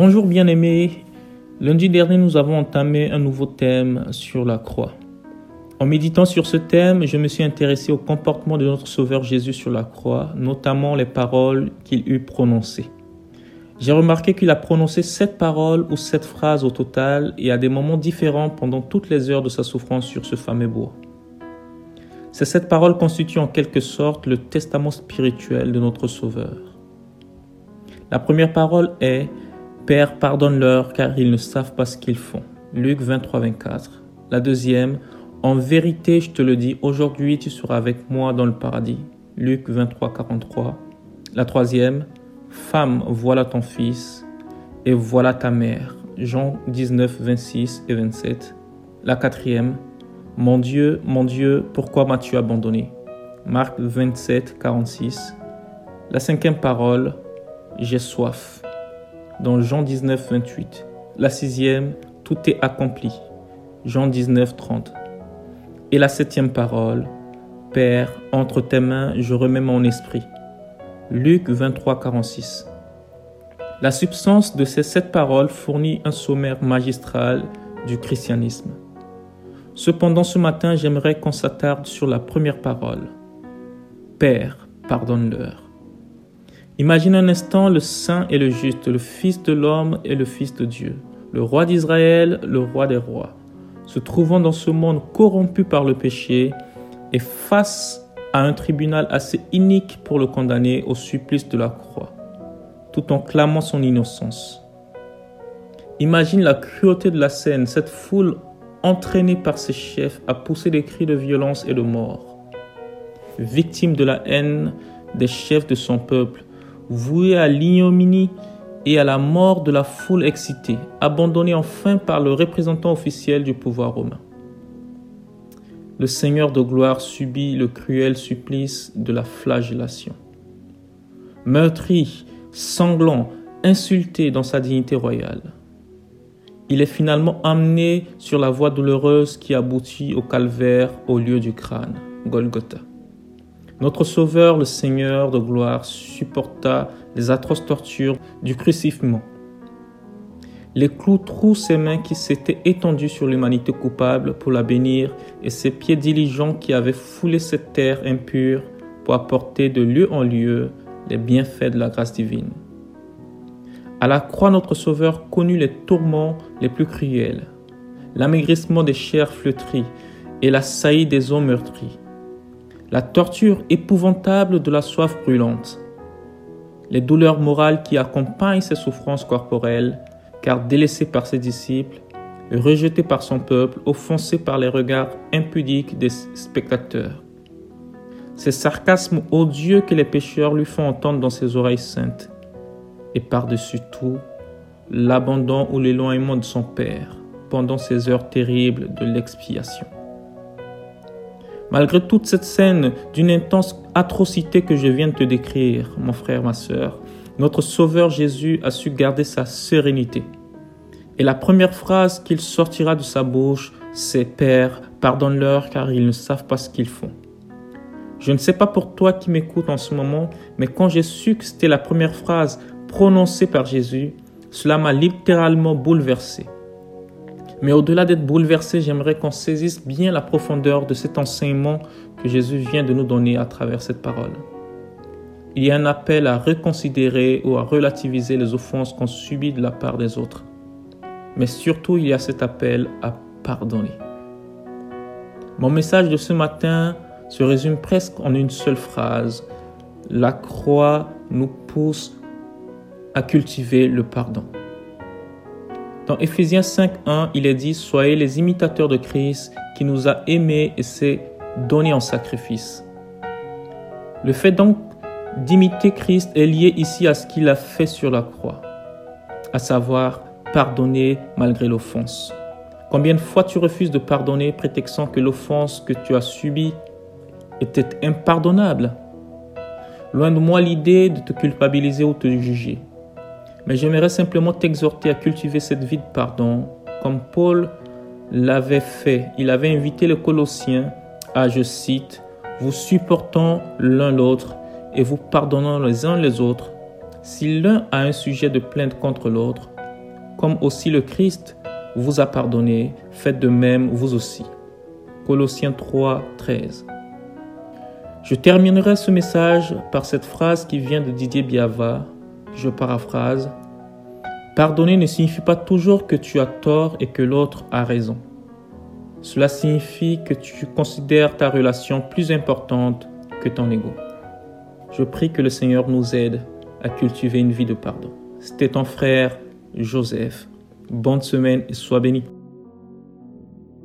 Bonjour bien-aimés. Lundi dernier, nous avons entamé un nouveau thème sur la croix. En méditant sur ce thème, je me suis intéressé au comportement de notre Sauveur Jésus sur la croix, notamment les paroles qu'il eut prononcées. J'ai remarqué qu'il a prononcé sept paroles ou sept phrases au total et à des moments différents pendant toutes les heures de sa souffrance sur ce fameux bois. Ces sept paroles constituent en quelque sorte le testament spirituel de notre Sauveur. La première parole est Père, pardonne-leur car ils ne savent pas ce qu'ils font. Luc 23, 24. La deuxième, En vérité, je te le dis, aujourd'hui tu seras avec moi dans le paradis. Luc 23, 43. La troisième, Femme, voilà ton fils et voilà ta mère. Jean 19, 26 et 27. La quatrième, Mon Dieu, mon Dieu, pourquoi m'as-tu abandonné? Marc 27, 46. La cinquième parole, J'ai soif dans Jean 19, 28. La sixième, tout est accompli. Jean 19, 30. Et la septième parole, Père, entre tes mains, je remets mon esprit. Luc 23, 46. La substance de ces sept paroles fournit un sommaire magistral du christianisme. Cependant, ce matin, j'aimerais qu'on s'attarde sur la première parole. Père, pardonne-leur. Imagine un instant le saint et le juste, le Fils de l'homme et le Fils de Dieu, le roi d'Israël, le roi des rois, se trouvant dans ce monde corrompu par le péché et face à un tribunal assez inique pour le condamner au supplice de la croix, tout en clamant son innocence. Imagine la cruauté de la scène, cette foule entraînée par ses chefs à pousser des cris de violence et de mort. Victime de la haine des chefs de son peuple, voué à l'ignominie et à la mort de la foule excitée, abandonné enfin par le représentant officiel du pouvoir romain. Le Seigneur de gloire subit le cruel supplice de la flagellation. Meurtri, sanglant, insulté dans sa dignité royale, il est finalement amené sur la voie douloureuse qui aboutit au calvaire au lieu du crâne, Golgotha. Notre Sauveur, le Seigneur de gloire, supporta les atroces tortures du crucifixion. Les clous trouent ses mains qui s'étaient étendues sur l'humanité coupable pour la bénir et ses pieds diligents qui avaient foulé cette terre impure pour apporter de lieu en lieu les bienfaits de la grâce divine. À la croix, notre Sauveur connut les tourments les plus cruels, l'amaigrissement des chairs flétries et la saillie des os meurtris la torture épouvantable de la soif brûlante, les douleurs morales qui accompagnent ses souffrances corporelles, car délaissé par ses disciples, rejeté par son peuple, offensé par les regards impudiques des spectateurs. Ces sarcasmes odieux que les pécheurs lui font entendre dans ses oreilles saintes, et par-dessus tout, l'abandon ou l'éloignement de son Père pendant ces heures terribles de l'expiation. Malgré toute cette scène d'une intense atrocité que je viens de te décrire, mon frère, ma sœur, notre Sauveur Jésus a su garder sa sérénité. Et la première phrase qu'il sortira de sa bouche, c'est Père, pardonne-leur car ils ne savent pas ce qu'ils font. Je ne sais pas pour toi qui m'écoutes en ce moment, mais quand j'ai su que c'était la première phrase prononcée par Jésus, cela m'a littéralement bouleversé. Mais au-delà d'être bouleversé, j'aimerais qu'on saisisse bien la profondeur de cet enseignement que Jésus vient de nous donner à travers cette parole. Il y a un appel à reconsidérer ou à relativiser les offenses qu'on subit de la part des autres. Mais surtout, il y a cet appel à pardonner. Mon message de ce matin se résume presque en une seule phrase. La croix nous pousse à cultiver le pardon. Dans Ephésiens 5.1, il est dit, Soyez les imitateurs de Christ qui nous a aimés et s'est donné en sacrifice. Le fait donc d'imiter Christ est lié ici à ce qu'il a fait sur la croix, à savoir pardonner malgré l'offense. Combien de fois tu refuses de pardonner prétextant que l'offense que tu as subie était impardonnable? Loin de moi l'idée de te culpabiliser ou te juger. Mais j'aimerais simplement t'exhorter à cultiver cette vie de pardon, comme Paul l'avait fait. Il avait invité les Colossiens à, je cite, vous supportant l'un l'autre et vous pardonnant les uns les autres. Si l'un a un sujet de plainte contre l'autre, comme aussi le Christ vous a pardonné, faites de même vous aussi. Colossiens 3, 13. Je terminerai ce message par cette phrase qui vient de Didier Biava. Je paraphrase. Pardonner ne signifie pas toujours que tu as tort et que l'autre a raison. Cela signifie que tu considères ta relation plus importante que ton ego. Je prie que le Seigneur nous aide à cultiver une vie de pardon. C'était ton frère Joseph. Bonne semaine et sois béni.